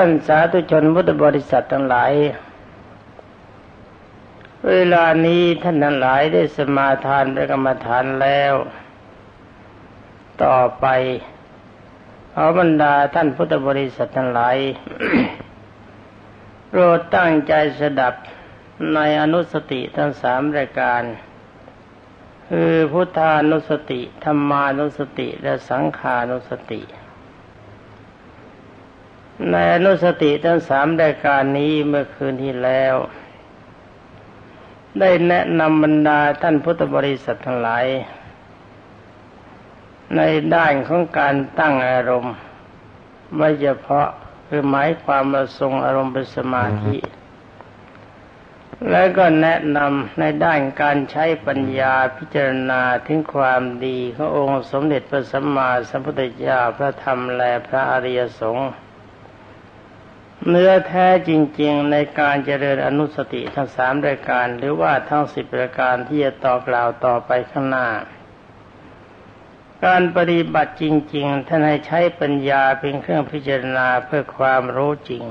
ท่านสาธุชนพุทธบริษัททั้งหลาย เวลานี้ท่านทั้งหลายได้สมาทานพระกรรมฐานแล้ว ต่อไปเอาบรรดาท่านพุทธบริษัททั้งหลายโปรดตั้งใจสดับในอนุสติทั้งสามรายการ คือพุทธานุสติธรรมานุสติและสังขานุสติ ในอนุสติทั้งสามรายการนี้เมื่อคืนที่แล้ว ได้แนะนำบรรดาท่านพุทธบริษัททั้งหลาย ในด้านของการตั้งอารมณ์ ไม่เฉพาะคือหมายความมาทรงอารมณ์เป็นสมาธิ แล้วก็แนะนำในด้านการใช้ปัญญาพิจารณาถึงความดีขององค์สมเด็จพระสัมมาสัมพุทธเจ้าพระธรรมและพระอริยสงฆ์ เนื้อแท้จริงๆในการเจริญอนุสติทั้งสามรายการ หรือว่าทั้งสิบรายการที่จะต่อกล่าวต่อไปข้างหน้า การปฏิบัติจริง ๆ ท่านให้ใช้ปัญญาเป็นเครื่องพิจารณาเพื่อความรู้จริง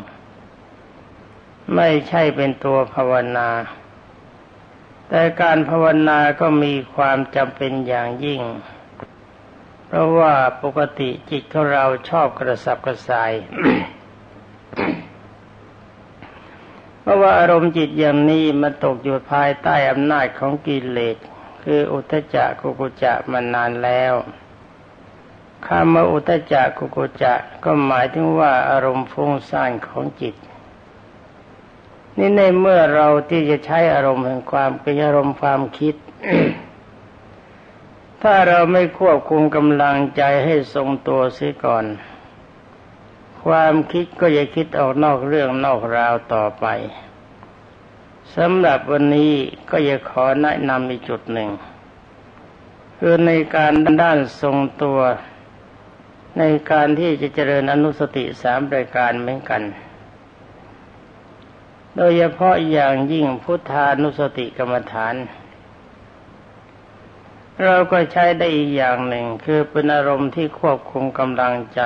ไม่ใช่เป็นตัวภาวนา แต่การภาวนาก็มีความจำเป็นอย่างยิ่ง เพราะว่าปกติจิตของเราชอบกระสับกระส่าย เพ ราะว่าอารมณ์จิตอย่างนี้มันตกอยู่ภายใต้อำนาจของกิเลสคืออุทจักกุกุจะมานานแล้วคำว่าอุทจักกุกุจะก็หมายถึงว่าอารมณ์ฟุ้งซ่านของจิต นี่ในเมื่อเราที่จะใช้อารมณ์แห่งความเป็นอารมณ์ความคิด ถ้าเราไม่ควบคุมกำลังใจให้ทรงตัวเสียก่อน ความคิดก็จะคิดออกนอกเรื่องนอกราวต่อไปสำหรับวันนี้ก็จะขอแนะนำอีกจุดหนึ่ง คือในการด้านทรงตัว ในการที่จะเจริญอนุสติสามรายการเหมือนกัน โดยเฉพาะอย่างยิ่งพุทธานุสติกรรมฐาน เราก็ใช้ได้อีกอย่างหนึ่งคือเป็นอารมณ์ที่ควบคุมกำลังใจ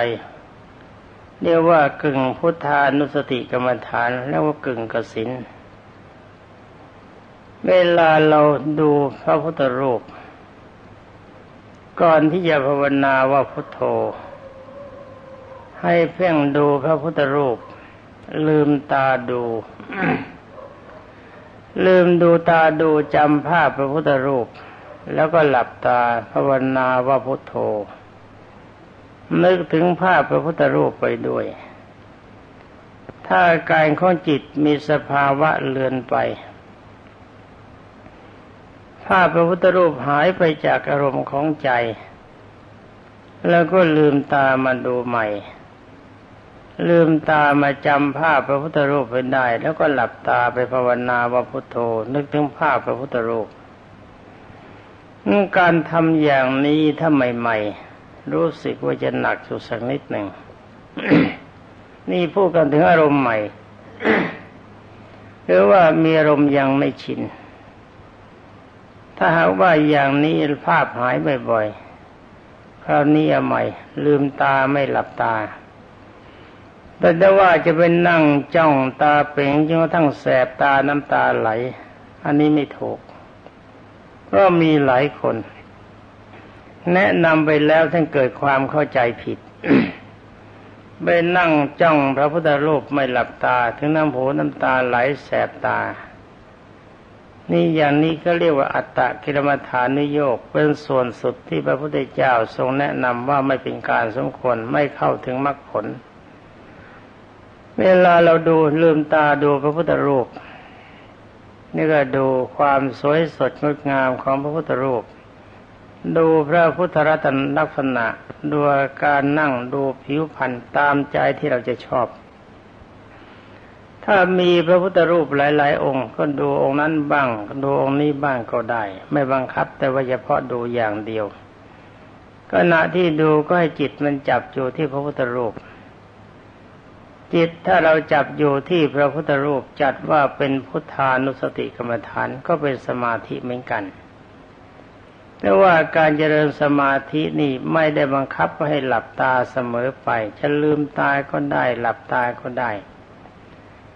เรียกว่ากึ่งพุทธานุสติกรรมฐานแล้วก็กึ่งกสินเวลาเราดูพระพุทธรูป ก่อนที่จะภาวนาว่าพุทโธ ให้เพ่งดูพระพุทธรูป ลืมตาดู ลืมดูตาดูจำภาพพระพุทธรูป แล้วก็หลับตาภาวนาว่าพุทโธ นึกถึงภาพพระพุทธรูปไปด้วย ถ้าการของจิตมีสภาวะเลือนไป ภาพพระพุทธรูปหายไปจากอารมณ์ของใจ แล้วก็ลืมตามาดูใหม่ ลืมตามาจำภาพพระพุทธรูปไปได้ แล้วก็หลับตาไปภาวนาว่าพุทโธ นึกถึงภาพพระพุทธรูป การทำอย่างนี้ถ้าใหม่ ๆ รู้สึกว่าจะหนักสุดสักนิดหนึ่งนี่พูดกันถึงอารมณ์ใหม่หรือว่ามีอารมณ์ยังไม่ชิน ถ้าหากว่าอย่างนี้ภาพหายบ่อยๆ คราวนี้ใหม่ ลืมตาไม่หลับตา แต่ถ้าว่าจะเป็นนั่งจ้องตาเป่งจนกระทั่งแสบตาน้ำตาไหล อันนี้ไม่ถูก ก็มีหลายคน แนะนำไปแล้วท่านเกิดความเข้าใจผิดไปนั่งจ้องพระพุทธรูปไม่หลับตา ถึงน้ำหูน้ำตาไหลแสบตา นี่อย่างนี้ก็เรียกว่าอัตตะกิรมฐานุโยกเป็นส่วนสุดที่พระพุทธเจ้าทรงแนะนำว่าไม่เป็นการสมควรไม่เข้าถึงมรรคผล เวลาเราดูลืมตาดูพระพุทธรูป นี่ก็ดูความสวยสดงดงามของพระพุทธรูป ดูพระพุทธรัตนลักษณะดูการนั่งดูผิวพรรณตามใจที่เราจะชอบ ถ้ามีพระพุทธรูปหลาย ๆ องค์ก็ดูองค์นั้นบ้าง ดูองค์นี้บ้างก็ได้ ไม่บังคับแต่ว่าเฉพาะดูอย่างเดียวขณะที่ดูก็ให้จิตมันจับอยู่ที่พระพุทธรูป จิตถ้าเราจับอยู่ที่พระพุทธรูปจัดว่าเป็นพุทธานุสติกรรมฐานก็เป็นสมาธิเหมือนกัน แต่ว่าการเจริญสมาธินี่ไม่ได้บังคับให้หลับตาเสมอไปจะลืมตาก็ได้ หลับตาก็ได้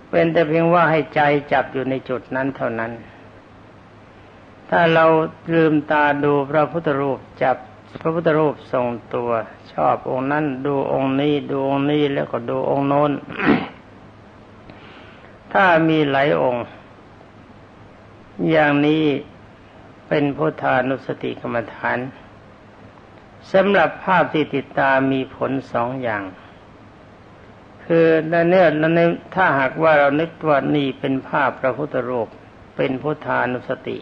เป็นแต่เพียงว่าให้ใจจับอยู่ในจุดนั้นเท่านั้น ถ้าเราลืมตาดูพระพุทธรูปจับพระพุทธรูปทรงตัวชอบองค์นั้นดูองค์นี้ดูองค์นี้แล้วก็ดูองค์โน้น ถ้ามีหลายองค์ อย่างนี้ เป็นพุทธานุสติกรรมฐานสำหรับภาพที่ติดตามีผลสองอย่าง คือในเนื้อในถ้าหากว่าเรานึกว่านี่เป็นภาพพระพุทธรูปเป็นพุทธานุสติ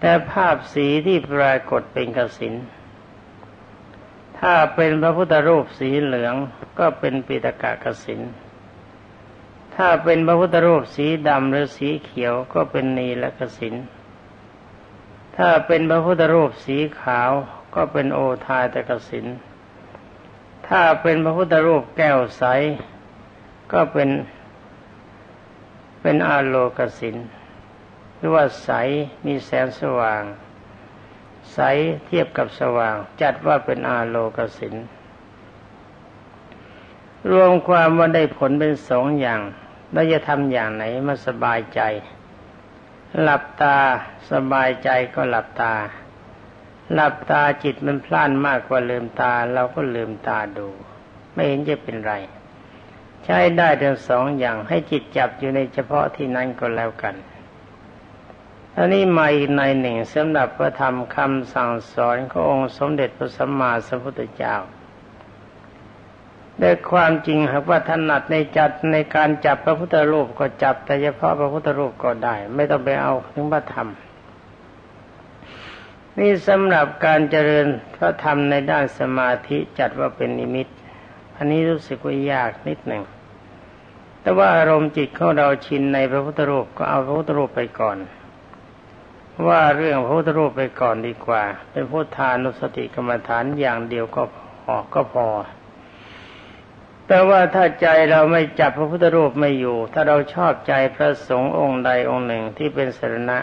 แต่ภาพสีที่ปรากฏเป็นกสินถ้าเป็นพระพุทธรูปสีเหลืองก็เป็นปิตกะกสินถ้าเป็นพระพุทธรูปสีดำหรือสีเขียวก็เป็นนีและกสิน ถ้าเป็นพระพุทธรูปสีขาวก็เป็นโอทายตะกสิน ถ้าเป็นพระพุทธรูปแก้วใส ก็เป็นเป็นอาโลกสินหรือว่าใสมีแสงสว่าง ใสเทียบกับสว่าง จัดว่าเป็นอาโลกสินรวมความว่าได้ผลเป็นสองอย่างเราจะทำอย่างไหนมาสบายใจ หลับตาสบายใจก็หลับตา หลับตาจิตมันพล่านมากกว่าลืมตา เราก็ลืมตาดู ไม่เห็นจะเป็นไร ใช้ได้ทั้งสองอย่างให้จิตจับอยู่ในเฉพาะที่นั้นก็แล้วกันอันนี้มาอีกในหนึ่งสำหรับพระธรรมคำสั่งสอนขององค์สมเด็จพระสัมมาสัมพุทธเจ้า แต่ความจริงหากว่าถนัดในจัดในการจับพระพุทธรูปก็จับ แต่เฉพาะพระพุทธรูปก็ได้ ไม่ต้องไปเอาถึงพระธรรมนี่สำหรับการเจริญพระธรรมในด้านสมาธิจัดว่าเป็นนิมิต อันนี้รู้สึกว่ายากนิดหนึ่ง แต่ว่าอารมณ์จิตของเราชินในพระพุทธรูปก็เอาพระพุทธรูปไปก่อน ว่าเรื่องพระพุทธรูปไปก่อนดีกว่า เป็นพุทธานุสติกรรมฐานอย่างเดียวก็พอก็พอ แต่ว่าถ้าใจเราไม่จับพระพุทธรูปไม่อยู่ ถ้าเราชอบใจพระสงฆ์องค์ใดองค์หนึ่งที่เป็นสรณะ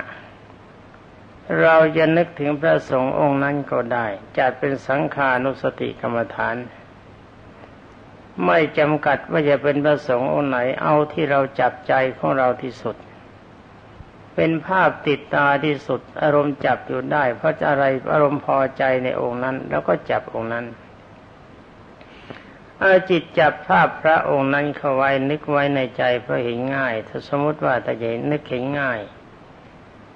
เราจะนึกถึงพระสงฆ์องค์นั้นก็ได้ จัดเป็นสังขานุสติกรรมฐาน ไม่จำกัดว่าจะเป็นพระสงฆ์องค์ไหนเอาที่เราจับใจของเราที่สุด เป็นภาพติดตาที่สุด อารมณ์จับอยู่ได้ เพราะอะไรอารมณ์พอใจในองค์นั้น แล้วก็จับองค์นั้น เอาจิตจับภาพพระองค์นั้นเข้าไว้นึกไว้ในใจเพราะเห็นง่าย ถ้าสมมติว่าแต่จะนึกเห็นง่าย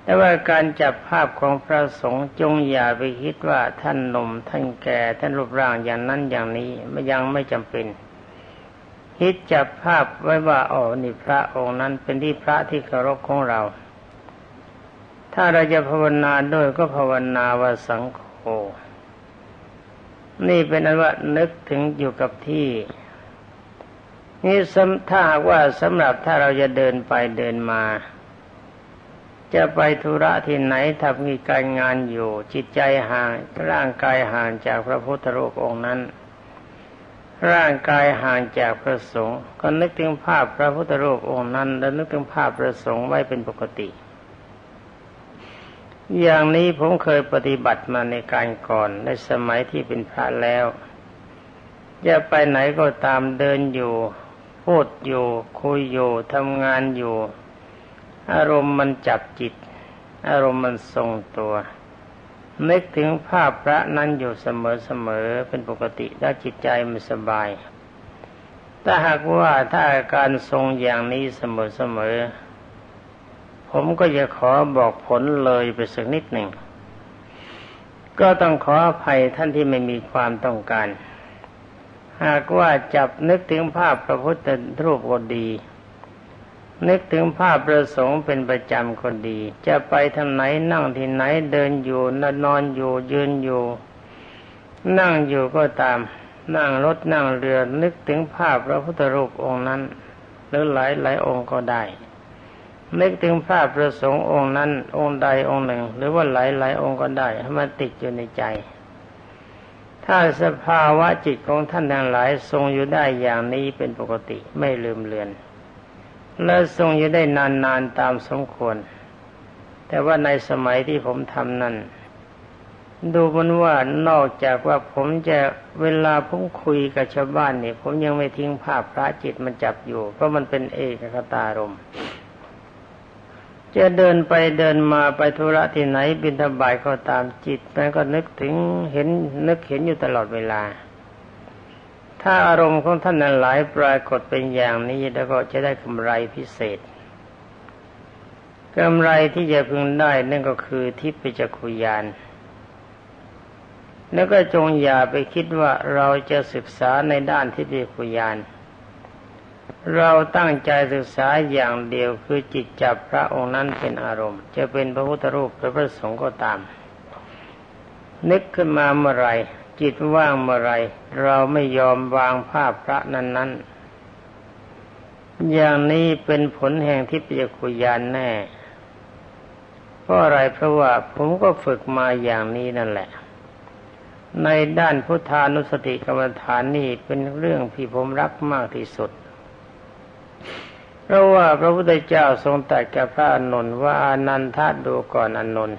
แต่ว่าการจับภาพของพระสงฆ์จงอย่าไปคิดว่าท่านหนุ่มท่านแก่ท่านรูปร่างอย่างนั้นอย่างนี้ไม่ยังไม่จำเป็นคิดจับภาพไว้ว่าอ๋อนี่พระองค์นั้นเป็นที่พระที่เคารพของเรา ถ้าเราจะภาวนาด้วยก็ภาวนาว่าสังโฆ นี่เป็นอันว่านึกถึงอยู่กับที่ นี่ถ้าหาว่าสำหรับถ้าเราจะเดินไปเดินมา จะไปธุระที่ไหนทำมีการงานอยู่ จิตใจห่างร่างกายห่างจากพระพุทธรูปองค์นั้น ร่างกายห่างจากพระสงฆ์ก็นึกถึงภาพพระพุทธรูปองค์นั้น แล้วนึกถึงภาพพระสงฆ์ไว้เป็นปกติ อย่างนี้ผมเคยปฏิบัติมาในการก่อนในสมัยที่เป็นพระแล้วจะไปไหนก็ตามเดินอยู่ พูดอยู่ คุยอยู่ทำงานอยู่ อารมณ์มันจับจิต อารมณ์มันทรงตัวนึกถึงภาพพระนั้นอยู่เสมอๆเป็นปกติแล้วจิตใจมันสบาย ถ้าหากว่าถ้าอาการทรงอย่างนี้เสมอๆ ผมก็จะขอบอกผลเลยไปสักนิดหนึ่ง ก็ต้องขออภัยท่านที่ไม่มีความต้องการ หากว่าจับนึกถึงภาพพระพุทธรูปก็ดี นึกถึงภาพประสงค์เป็นประจำคนดี จะไปทางไหนนั่งที่ไหนเดินอยู่นอนอยู่ยืนอยู่ นั่งอยู่ก็ตาม นั่งรถนั่งเรือนึกถึงภาพพระพุทธรูปองค์นั้น หรือหลายหลายองค์ก็ได้ นึกถึงภาพประสงค์องค์นั้น องค์ใดองค์หนึ่ง หรือว่าหลายหลายองค์ก็ได้ให้มันติดอยู่ในใจ ถ้าสภาวะจิตของท่านทั้งหลายทรงอยู่ได้อย่างนี้เป็นปกติไม่ลืมเลือน และทรงอยู่ได้นานๆตามสมควร แต่ว่าในสมัยที่ผมทำนั้นดูมันว่านอกจากว่าผมจะเวลาผมคุยกับชาวบ้านเนี่ย ผมยังไม่ทิ้งภาพพระจิตมันจับอยู่ เพราะมันเป็นเอกคตารม จะเดินไปเดินมาไปธุระที่ไหนบินทบายก็ตามจิตมันก็นึกถึงเห็นนึกเห็นอยู่ตลอดเวลา ถ้าอารมณ์ของท่านนั้นหลายปรากฏเป็นอย่างนี้แล้วก็จะได้กำไรพิเศษกำไรที่จะพึงได้นั่นก็คือทิพยจักขุยานแล้วก็จงอย่าไปคิดว่าเราจะศึกษาในด้านทิพยคุยาน เราตั้งใจศึกษาอย่างเดียวคือจิตจับพระองค์นั้นเป็นอารมณ์ จะเป็นพระพุทธรูปหรือพระสงฆ์ก็ตาม นึกขึ้นมาเมื่อไรจิตว่างเมื่อไรเราไม่ยอมวางภาพพระนั้นๆ อย่างนี้เป็นผลแห่งทิพยคุยานแน่เพราะอะไรเพราะว่าผมก็ฝึกมาอย่างนี้นั่นแหละ ในด้านพุทธานุสติกรรมฐานนี่เป็นเรื่องที่ผมรักมากที่สุด เพราะว่าพระพุทธเจ้าทรงตรัสกับพระอนุนว่าอนันทาดูก่อนอนุน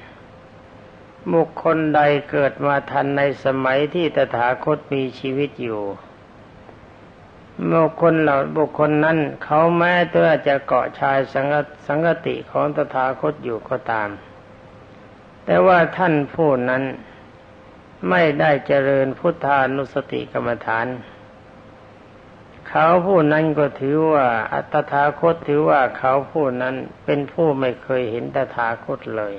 บุคคลใดเกิดมาทันในสมัยที่ตถาคตมีชีวิตอยู่บุคคลเหล่าบุคคลนั้นเขาแม้ตัวจะเกาะชายสังสังกติของตถาคตอยู่ก็ตาม แต่ว่าท่านผู้นั้นไม่ได้เจริญพุทธานุสติกรรมฐาน เขาผู้นั้นก็ถือว่า อัตถาคตถือว่าเขาผู้นั้นเป็นผู้ไม่เคยเห็นตถาคตเลย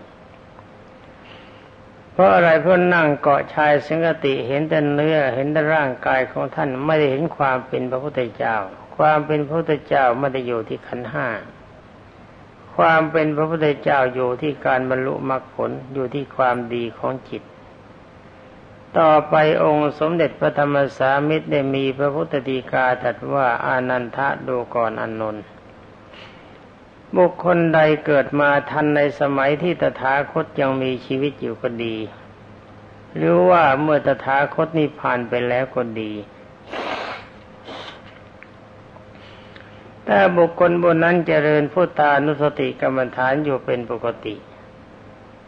เพราะอะไรเพราะนั่งเกาะชายสังกติเห็นแต่เนื้อเห็นแต่ร่างกายของท่านไม่ได้เห็นความเป็นพระพุทธเจ้า ความเป็นพระพุทธเจ้าไม่ได้อยู่ที่ขันห้าความเป็นพระพุทธเจ้าอยู่ที่การบรรลุมรรคผลอยู่ที่ความดีของจิต ต่อไปองค์สมเด็จพระธรรมสามิตรได้มีพระพุทธดีกาตรัสว่าอานันทะดูก่อนอนนท์บุคคลใดเกิดมาทันในสมัยที่ตถาคตยังมีชีวิตอยู่ก็ดี หรือว่าเมื่อตถาคตนิพพานไปแล้วก็ดีถ้าบุคคลบนนั้นเจริญพุทธานุสติกรรมฐานอยู่เป็นปกติ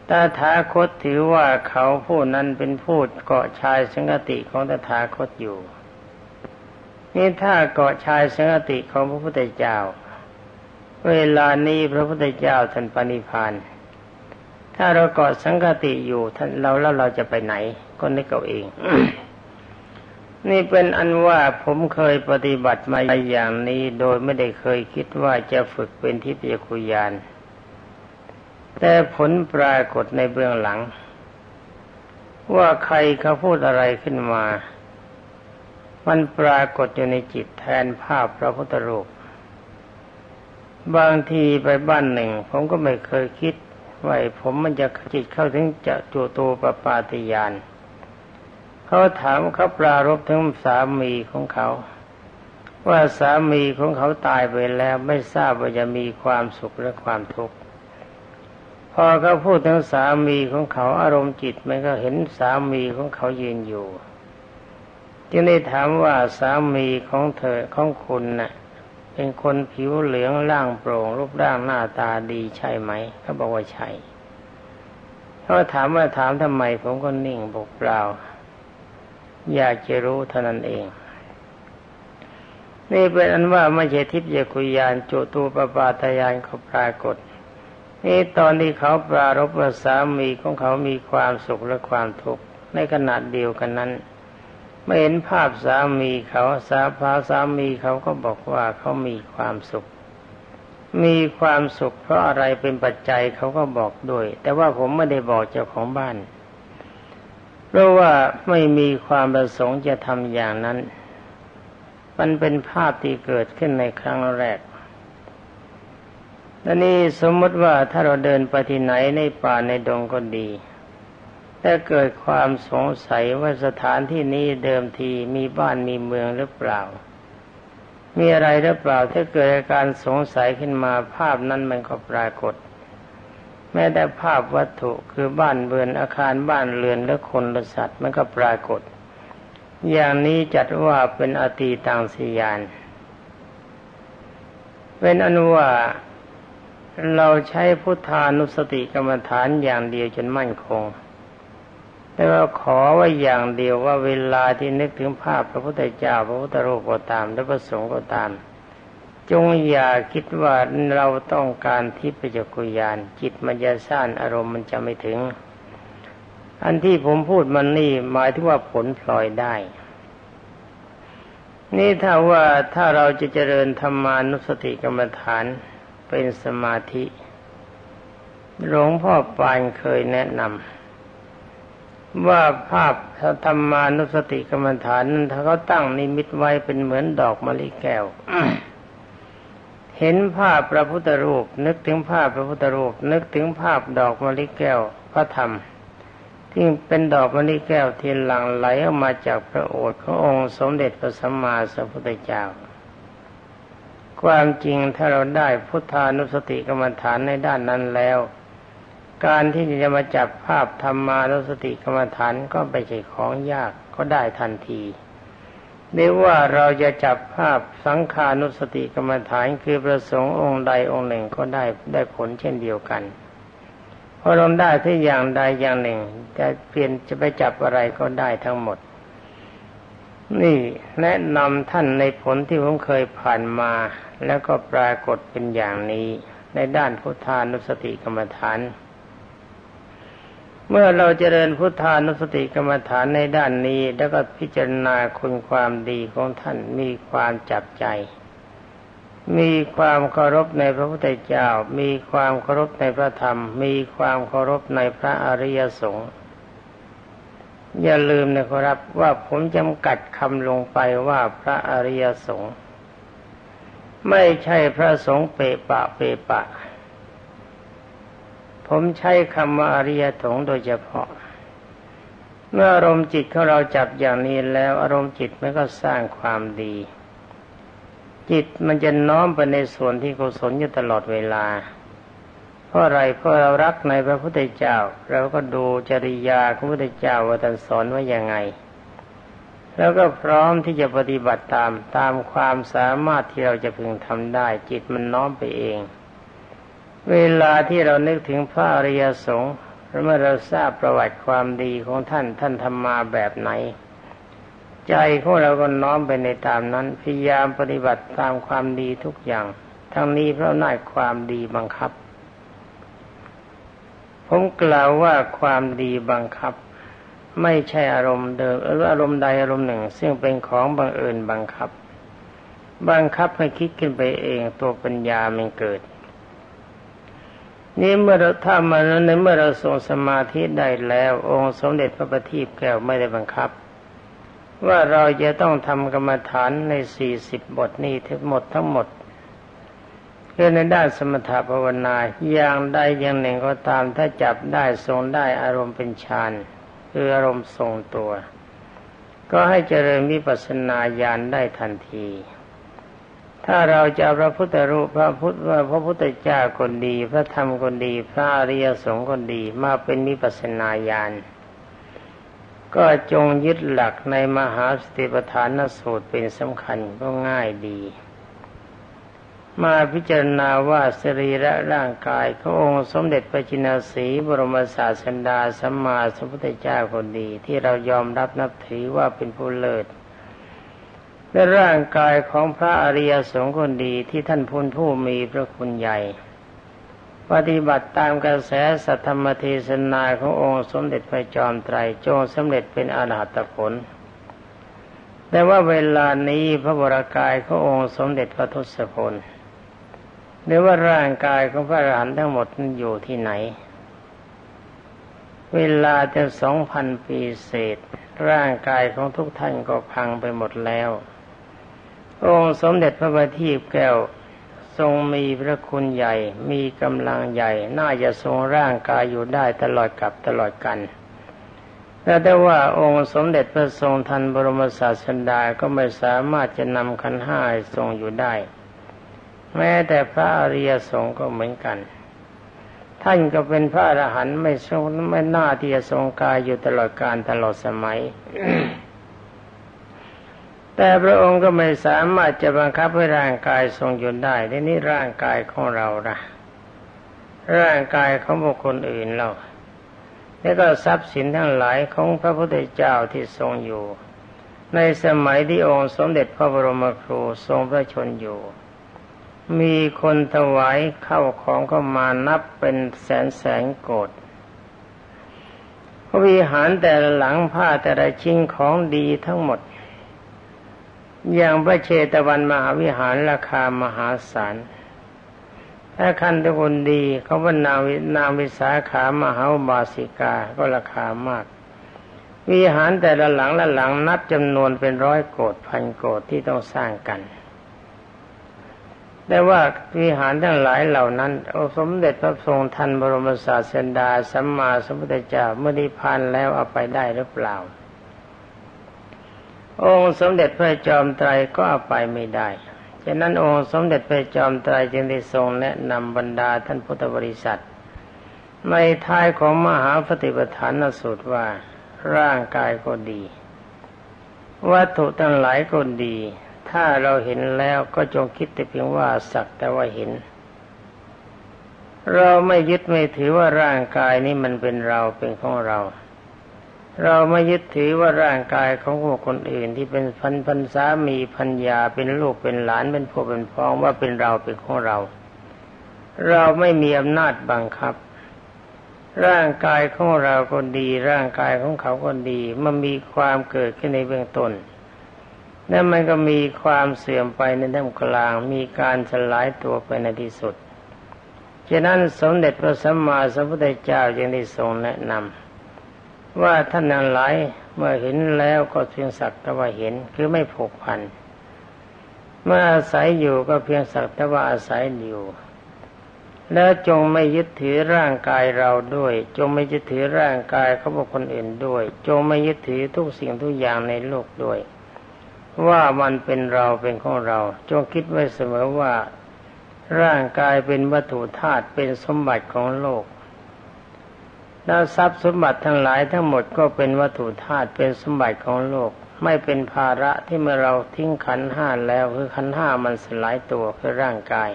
ตถาคตถือว่าเขาผู้นั้นเป็นผู้เกาะชายสังกติของตถาคตอยู่ นี่ถ้าเกาะชายสังกติของพระพุทธเจ้า เวลานี้พระพุทธเจ้าท่านปณิพานถ้าเราเกาะสังกติอยู่ท่านเราแล้วเราจะไปไหน ก็นึกเอาเอง นี่เป็นอันว่าผมเคยปฏิบัติมาอย่างนี้ โดยไม่ได้เคยคิดว่าจะฝึกเป็นทิพยคุยาน แต่ผลปรากฏในเบื้องหลัง ว่าใครเขาพูดอะไรขึ้นมา มันปรากฏอยู่ในจิตแทนภาพพระพุทธรูป บางทีไปบ้านหนึ่ง ผมก็ไม่เคยคิดว่าผมมันจะจิตเข้าถึงจะจูตูปปาติยานเขาถามเขาปรารบถึงสามีของเขา ว่าสามีของเขาตายไปแล้วไม่ทราบว่าจะมีความสุขหรือความทุกข์ พอเขาพูดถึงสามีของเขาอารมณ์จิตมันก็เห็นสามีของเขายืนอยู่จึงได้ถามว่าสามีของเธอของคุณนะ่ะ เป็นคนผิวเหลืองร่างโปร่ง รูปร่างหน้าตาดีใช่ไหมเขาบอกว่าใช่เขาถามว่าถามทำไมผมก็นิ่งบอกเปล่า อยากจะรู้เท่านั้นเอง นี่เป็นอันว่าไม่ใช่ทิพยคุยานจุตูปปาตยานเขาปรากฏ นี่ตอนที่เขาปรารบว่าสามีของเขามีความสุขและความทุกข์ในขณะเดียวกันนั้นไม่เห็นภาพสามีเขาสาพาสามีเขาก็บอกว่าเขามีความสุข มีความสุขเพราะอะไรเป็นปัจจัยเขาก็บอกด้วย แต่ว่าผมไม่ได้บอกเจ้าของบ้าน เพราะว่าไม่มีความประสงค์จะทำอย่างนั้น มันเป็นภาพที่เกิดขึ้นในครั้งแรก และนี่สมมติว่าถ้าเราเดินไปที่ไหนในป่าในดงก็ดีถ้าเกิดความสงสัยว่าสถานที่นี้เดิมทีมีบ้านมีเมืองหรือเปล่า มีอะไรหรือเปล่า ถ้าเกิดอาการสงสัยขึ้นมาภาพนั้นมันก็ปรากฏ แม้แต่ภาพวัตถุคือบ้านเบือนอาคารบ้านเรือนและคนและสัตว์มันก็ปรากฏ อย่างนี้จัดว่าเป็นอตีตังสียานเป็นอนุว่า เราใช้พุทธานุสติกรรมฐานอย่างเดียวจนมั่นคง แต่ว่าขอว่าอย่างเดียวว่าเวลาที่นึกถึงภาพพระพุทธเจ้าพระพุทธรูปก็ตามและพระสงฆ์ก็ตาม จงอย่าคิดว่าเราต้องการทิพยจักรยาน จิตมันจะสั้นอารมณ์มันจะไม่ถึง อันที่ผมพูดมันนี่หมายถึงว่าผลพลอยได้นี่ถ้าว่าถ้าเราจะเจริญธรรมานุสติกรรมฐาน เป็นสมาธิหลวงพ่อปานเคยแนะนำว่าภาพธรรมานุสติกรรมฐานนั้นถ้าเขาตั้งนิมิตไว้เป็นเหมือนดอกมะลิแก้ว เห็นภาพพระพุทธรูป นึกถึงภาพพระพุทธรูป นึกถึงภาพดอกมะลิแก้วพระธรรมที่เป็นดอกมะลิแก้วที่หลั่งไหลออกมาจากพระโอษฐ์ขององค์สมเด็จพระสัมมาสัมพุทธเจ้า ความจริงถ้าเราได้พุทธานุสติกรรมฐานในด้านนั้นแล้ว การที่จะมาจับภาพธรรมานุสติกรรมฐานก็ไม่ใช่ของยากก็ได้ทันทีเรียกว่าเราจะจับภาพสังขานุสติกรรมฐานคือประสงค์องค์ใดองค์หนึ่งก็ได้ได้ผลเช่นเดียวกันเพราะเราได้ที่อย่างใดอย่างหนึ่ง จะเปลี่ยนจะไปจับอะไรก็ได้ทั้งหมด นี่แนะนำท่านในผลที่ผมเคยผ่านมา แล้วก็ปรากฏเป็นอย่างนี้ ในด้านพุทธานุสติกรรมฐาน เมื่อเราเจริญพุทธานุสติกรรมฐานในด้านนี้ แล้วก็พิจารณาคุณความดีของท่านมีความจับใจมีความเคารพในพระพุทธเจ้า มีความเคารพในพระธรรม มีความเคารพในพระอริยสงฆ์ อย่าลืมนะครับว่าผมจำกัดคำลงไปว่าพระอริยสงฆ์ไม่ใช่พระสงฆ์เปปะเปปะ ผมใช้คำว่าอริยถงฆ์โดยเฉพาะ เมื่ออารมณ์จิตของเราจับอย่างนี้แล้วอารมณ์จิตมันก็สร้างความดี จิตมันจะน้อมไปในส่วนที่กุศลอยู่ตลอดเวลา เพราะอะไรเพราะเรารักในพระพุทธเจ้า เราก็ดูจริยาของพระพุทธเจ้าว่าท่านสอนว่ายังไง แล้วก็พร้อมที่จะปฏิบัติตามตามความสามารถที่เราจะพึงทำได้ จิตมันน้อมไปเอง เวลาที่เรานึกถึงพระอริยสงฆ์เมื่อเราทราบประวัติความดีของท่านท่านทำมาแบบไหน ใจของเราก็น้อมไปในตามนั้นพยายามปฏิบัติตามความดีทุกอย่าง ทั้งนี้เพราะน่ายความดีบังคับ ผมกล่าวว่าความดีบังคับ ไม่ใช่อารมณ์เดิมหรืออารมณ์ใดอารมณ์หนึ่ง ซึ่งเป็นของบังเอิญบังคับ บังคับให้คิดขึ้นไปเองตัวปัญญามันเกิดนี่เมื่อเราถ้ามันในเมื่อเราทรงสมาธิได้แล้ว องค์สมเด็จพระบัณฑิตแก้วไม่ได้บังคับ ว่าเราจะต้องทำกรรมฐานในสี่สิบบทนี้ทั้งหมดทั้งหมด คือในด้านสมถะภาวนาอย่างใดอย่างหนึ่งก็ตามถ้าจับได้ทรงได้อารมณ์เป็นฌานคืออารมณ์ทรงตัว ก็ให้เจริญวิปัสสนาญาณได้ทันที ถ้าเราจะพระพุทธรูปพระพุทธพระพุทธเจ้าคนดี พระธรรมคนดี พระอริยสงฆ์คนดีมาเป็นมิปัสนาญาณก็จงยึดหลักในมหาสติปัฏฐานสูตรเป็นสำคัญก็ง่ายดี มาพิจารณาว่าสรีระร่างกายขององค์สมเด็จพระจินสีบรมศาสดาสัมมาสัมพุทธเจ้าคนดี ที่เรายอมรับนับถือว่าเป็นผู้เลิศและร่างกายของพระอริยสงฆ์คนดีที่ท่านพุนผู้มีพระคุณใหญ่ ปฏิบัติตามกระแสสัทธรรมเทศนาขององค์สมเด็จพระจอมไตรจงสำเร็จเป็นอรหัตผลแต่ว่าเวลานี้พระบรากายขององค์สมเด็จพระทศพล หรือว่าร่างกายของพระอรหันต์ทั้งหมดนั้นอยู่ที่ไหน เวลาจะสองพันปีเศษ ร่างกายของทุกท่านก็พังไปหมดแล้ว องค์สมเด็จพระบัณฑิตแก้วทรงมีพระคุณใหญ่ มีกำลังใหญ่ น่าจะทรงร่างกายอยู่ได้ตลอดกับตลอดกันแต่ได้ว่าองค์สมเด็จพระทรงทันบรมศาสดาก็ไม่สามารถจะนำขันห้าทรงอยู่ได้ แม้แต่พระอริยสงฆ์ก็เหมือนกัน ท่านก็เป็นพระอรหันต์ไม่ทรงไม่น่าที่จะทรงกายอยู่ตลอดกาลตลอดสมัย แต่พระองค์ก็ไม่สามารถจะบังคับให้ร่างกายทรงอยู่ได้ทีนี้ร่างกายของเราละร่างกายของบุคคลอื่นเราแล้วก็ทรัพย์สินทั้งหลายของพระพุทธเจ้าที่ทรงอยู่ ในสมัยที่องค์สมเด็จพระบรมครูทรงพระชนอยู่ มีคนถวายเข้าของเข้ามานับเป็นแสนแสนโกดวิหารแต่ละหลังผ้าแต่ละชิ้นของดีทั้งหมด อย่างพระเชตวันมหาวิหารราคามหาศาลถ้าคันทุกคนดีเขาว่านางนางวิสาขามหาบาสิกาก็ราคามาก วิหารแต่ละหลังละหลังนับจำนวนเป็นร้อยโกดพันโกดที่ต้องสร้างกัน แต่ว่าวิหารทั้งหลายเหล่านั้นองสมเด็จพระทรงทันบรมศาสดาสัมมาสัมพุทธเจ้าเมื่อนิพพานแล้วเอาไปได้หรือเปล่า องค์สมเด็จพระจอมไตรก็เอาไปไม่ได้ฉะนั้นองค์สมเด็จพระจอมไตรจึงได้ทรงแนะนำบรรดาท่านพุทธบริษัท ในท้ายของมหาปฏิปทานสูตรว่าร่างกายก็ดี วัตถุทั้งหลายก็ดี ถ้าเราเห็นแล้วก็จงคิดแต่เพียงว่าสักแต่ว่าเห็น เราไม่ยึดไม่ถือว่าร่างกายนี้มันเป็นเราเป็นของเรา เราไม่ยึดถือว่าร่างกายของคนอื่นที่เป็นพันพันสามีพันยาเป็นลูกเป็นหลานเป็นพ่อเป็นพ้องว่าเป็นเราเป็นของเรา เราไม่มีอำนาจบังคับร่างกายของเราก็ดี ร่างกายของเขาก็ดี มันมีความเกิดขึ้นในเบื้องต้น แล้วมันก็มีความเสื่อมไปในท่ามกลาง มีการสลายตัวไปในที่สุดฉะนั้นสมเด็จพระสัมมาสัมพุทธเจ้าจึงได้ทรงแนะนำว่าท่านนั้นหลายเมื่อเห็นแล้วก็เพียงสักแต่ว่าเห็นคือไม่ผูกพันเมื่ออาศัยอยู่ก็เพียงสักแต่ว่าอาศัยอยู่ แล้วจงไม่ยึดถือร่างกายเราด้วย จงไม่ยึดถือร่างกายเขาบอกคนอื่นด้วย จงไม่ยึดถือทุกสิ่งทุกอย่างในโลกด้วย ว่ามันเป็นเราเป็นของเรา จงคิดไว้เสมอว่า ร่างกายเป็นวัตถุธาตุเป็นสมบัติของโลกแล้วทรัพย์สมบัติทั้งหลายทั้งหมดก็เป็นวัตถุธาตุเป็นสมบัติของโลก ไม่เป็นภาระที่เมื่อเราทิ้งขันห้าแล้วคือขันห้ามันสลายตัวคือร่างกาย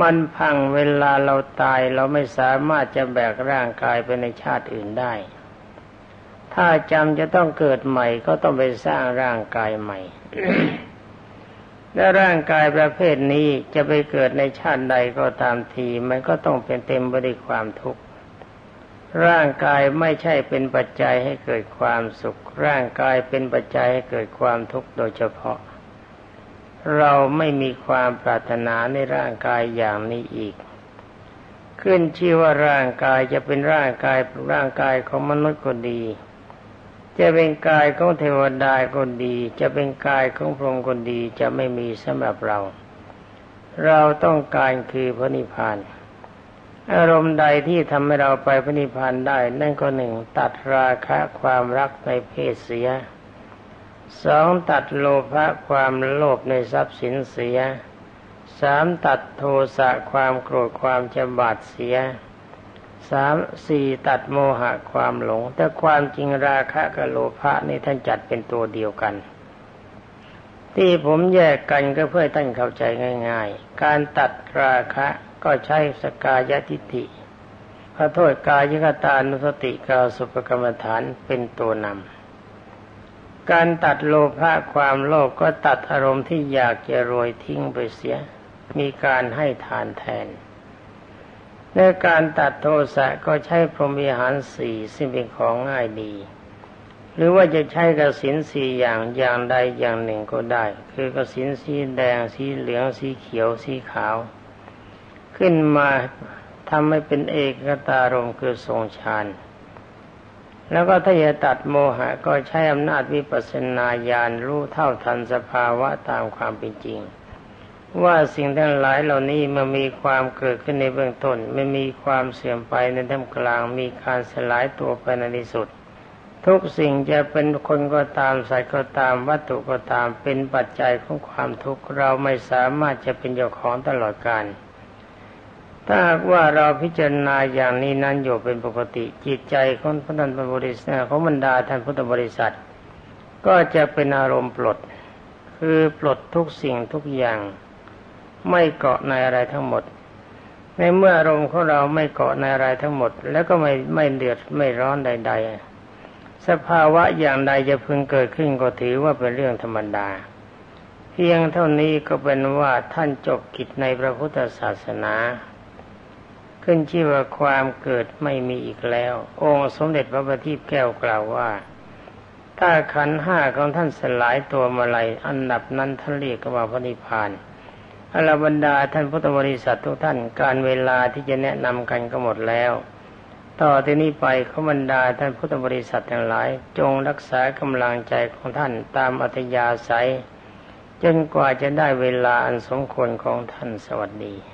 มันพังเวลาเราตายเราไม่สามารถจะแบกร่างกายไปในชาติอื่นได้ ถ้าจำจะต้องเกิดใหม่ก็ต้องไปสร้างร่างกายใหม่ และร่างกายประเภทนี้จะไปเกิดในชาติใดก็ตามที มันก็ต้องเป็นเต็มไปด้วยความทุกข์ ร่างกายไม่ใช่เป็นปัจจัยให้เกิดความสุข ร่างกายเป็นปัจจัยให้เกิดความทุกข์โดยเฉพาะ เราไม่มีความปรารถนาในร่างกายอย่างนี้อีกขึ้นชื่อว่าร่างกายจะเป็นร่างกายร่างกายของมนุษย์ก็ดี จะเป็นกายของเทวดาก็ดี จะเป็นกายของพรหมก็ดีจะไม่มีสำหรับเรา เราต้องการคือพระนิพพานอารมณ์ใดที่ทำให้เราไปพระนิพพานได้ นั่นก็หนึ่งตัดราคะความรักในเพศเสียสองตัดโลภะความโลภในทรัพย์สินเสียสามตัดโทสะความโกรธความจำบาดเสีย สามสี่ตัดโมหะความหลง แต่ความจริงราคะกับโลภะนี่ท่านจัดเป็นตัวเดียวกัน ที่ผมแยกกันก็เพื่อท่านเข้าใจง่าย ๆ การตัดราคะก็ใช้สกายทิฏฐิขอโทษกายกตานุสติกาสุปกรรมฐานเป็นตัวนำการตัดโลภะความโลภกก็ตัดอารมณ์ที่อยากจะรวยทิ้งไปเสีย มีการให้ทานแทน ในการตัดโทสะก็ใช้พรหมีหารสี่ซึ่งเป็นของง่ายดี หรือว่าจะใช้กระสินสี่อย่างอย่างใดอย่างหนึ่งก็ได้ คือกระสินสีแดงสีเหลืองสีเขียวสีขาว ขึ้นมาทำให้เป็นเอกตารมคือทรงฌานแล้วก็ถ้าจะตัดโมหะก็ใช้อำนาจวิปัสสนาญาณรู้เท่าทันสภาวะตามความเป็นจริง ว่าสิ่งทั้งหลายเหล่านี้มันมีความเกิดขึ้นในเบื้องต้นไม่มีความเสื่อมไปในท่ามกลางมีการสลายตัวไปในที่สุด ทุกสิ่งจะเป็นคนก็ตามสัตว์ก็ตามวัตถุก็ตามเป็นปัจจัยของความทุกข์เราไม่สามารถจะเป็นเจ้าของตลอดกาลถ้าหากว่าเราพิจารณาอย่างนี้นั้นอยู่เป็นปกติจิตใจของพระนันบริษัทของบรรดาท่านพุทธบริษัท ก็จะเป็นอารมณ์ปลด คือปลดทุกสิ่งทุกอย่าง ไม่เกาะในอะไรทั้งหมด ในเมื่ออารมณ์ของเราไม่เกาะในอะไรทั้งหมด แล้วก็ไม่ไม่เดือดไม่ร้อนใด ๆ สภาวะอย่างใดจะพึงเกิดขึ้นก็ถือว่าเป็นเรื่องธรรมดา เพียงเท่านี้ก็เป็นว่าท่านจบกิจในพระพุทธศาสนาขึ้นชื่อว่าความเกิดไม่มีอีกแล้ว องค์สมเด็จพระบัณฑิตแก้วกล่าวว่า ถ้าขันห้าของท่านสลายตัวมาลัยอันดับนั้นท่านเรียกว่าพระนิพพาน อรบรรดาท่านพุทธบริษัททุกท่านการเวลาที่จะแนะนำกันก็หมดแล้ว ต่อที่นี้ไปขบรรดาท่านพุทธบริษัททั้งหลาย จงรักษากำลังใจของท่านตามอัธยาศัย จนกว่าจะได้เวลาอันสมควรของท่านสวัสดี